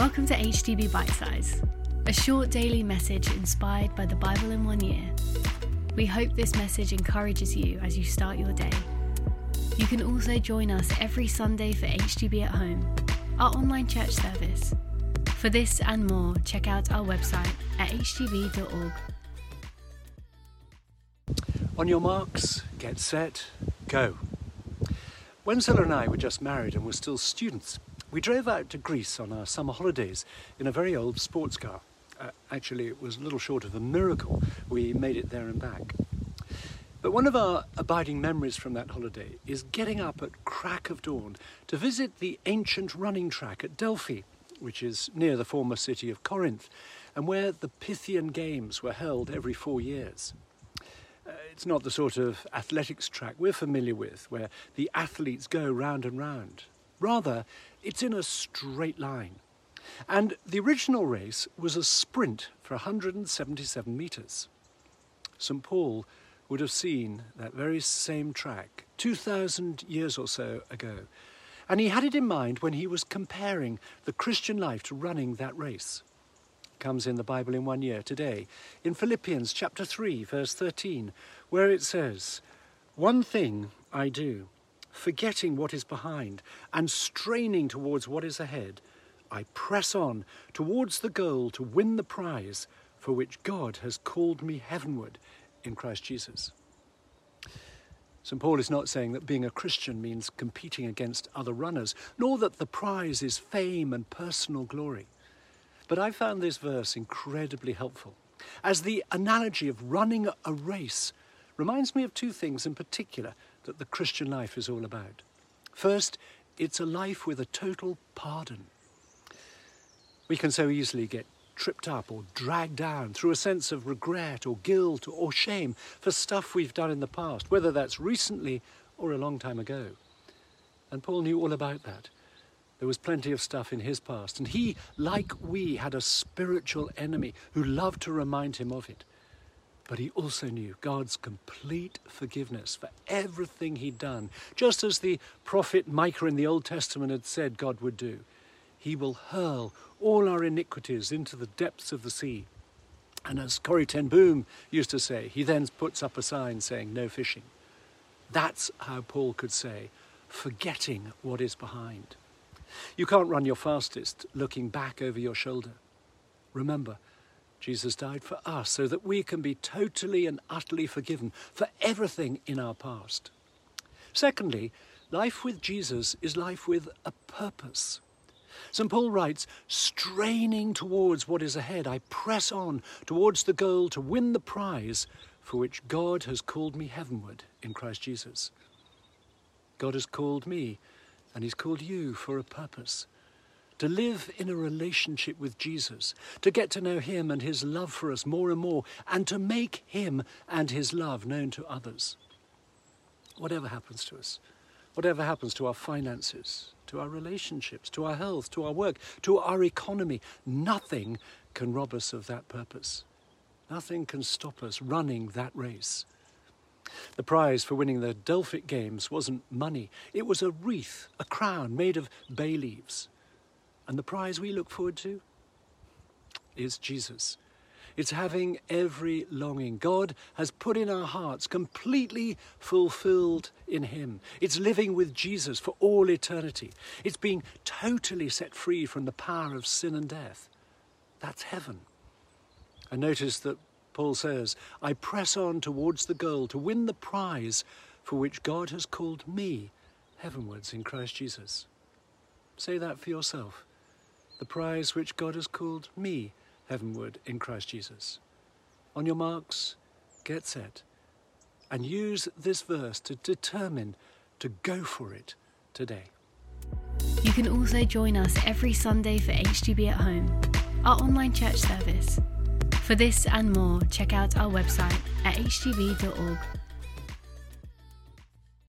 Welcome to HTB Bite Size, a short daily message inspired by the Bible in one year. We hope this message encourages you as you start your day. You can also join us every Sunday for HTB at Home, our online church service. For this and more, check out our website at htb.org. On your marks, get set, go. When Zilla and I were just married and were still students, we drove out to Greece on our summer holidays in a very old sports car. Uh, actually, it was a little short of a miracle. We made it there and back. But one of our abiding memories from that holiday is getting up at crack of dawn to visit the ancient running track at Delphi, which is near the former city of Corinth, and where the Pythian Games were held every four years. Uh, it's not the sort of athletics track we're familiar with, where the athletes go round and round. Rather, it's in a straight line. And the original race was a sprint for 177 metres. St Paul would have seen that very same track 2,000 years or so ago. And he had it in mind when he was comparing the Christian life to running that race comes in the Bible in one year today, in Philippians chapter 3, verse 13, where it says, One thing I do, forgetting what is behind and straining towards what is ahead, I press on towards the goal to win the prize for which God has called me heavenward in Christ Jesus. St. Paul is not saying that being a Christian means competing against other runners, nor that the prize is fame and personal glory. But I found this verse incredibly helpful, as the analogy of running a race reminds me of two things in particular that the Christian life is all about. First, it's a life with a total pardon. We can so easily get tripped up or dragged down through a sense of regret or guilt or shame for stuff we've done in the past, whether that's recently or a long time ago. And Paul knew all about that. There was plenty of stuff in his past, and he, like we, had a spiritual enemy who loved to remind him of it. But he also knew God's complete forgiveness for everything he'd done, just as the prophet Micah in the Old Testament had said God would do. He will hurl all our iniquities into the depths of the sea. And as Corrie ten Boom used to say, he then puts up a sign saying, No fishing. That's how Paul could say, forgetting what is behind. You can't run your fastest looking back over your shoulder. Remember, Jesus died for us so that we can be totally and utterly forgiven for everything in our past. Secondly, life with Jesus is life with a purpose. St. Paul writes, straining towards what is ahead, I press on towards the goal to win the prize for which God has called me heavenward in Christ Jesus. God has called me and He's called you for a purpose to live in a relationship with Jesus, to get to know Him and His love for us more and more, and to make Him and His love known to others. Whatever happens to us, whatever happens to our finances, to our relationships, to our health, to our work, to our economy, nothing can rob us of that purpose. Nothing can stop us running that race. The prize for winning the Delphic Games wasn't money, it was a wreath, a crown made of bay leaves. And the prize we look forward to is Jesus. It's having every longing God has put in our hearts completely fulfilled in Him. It's living with Jesus for all eternity. It's being totally set free from the power of sin and death. That's heaven. And notice that Paul says, I press on towards the goal to win the prize for which God has called me heavenwards in Christ Jesus. Say that for yourself. The prize which God has called me heavenward in Christ Jesus. On your marks, get set, and use this verse to determine to go for it today. You can also join us every Sunday for HTB at Home, our online church service. For this and more, check out our website at htb.org.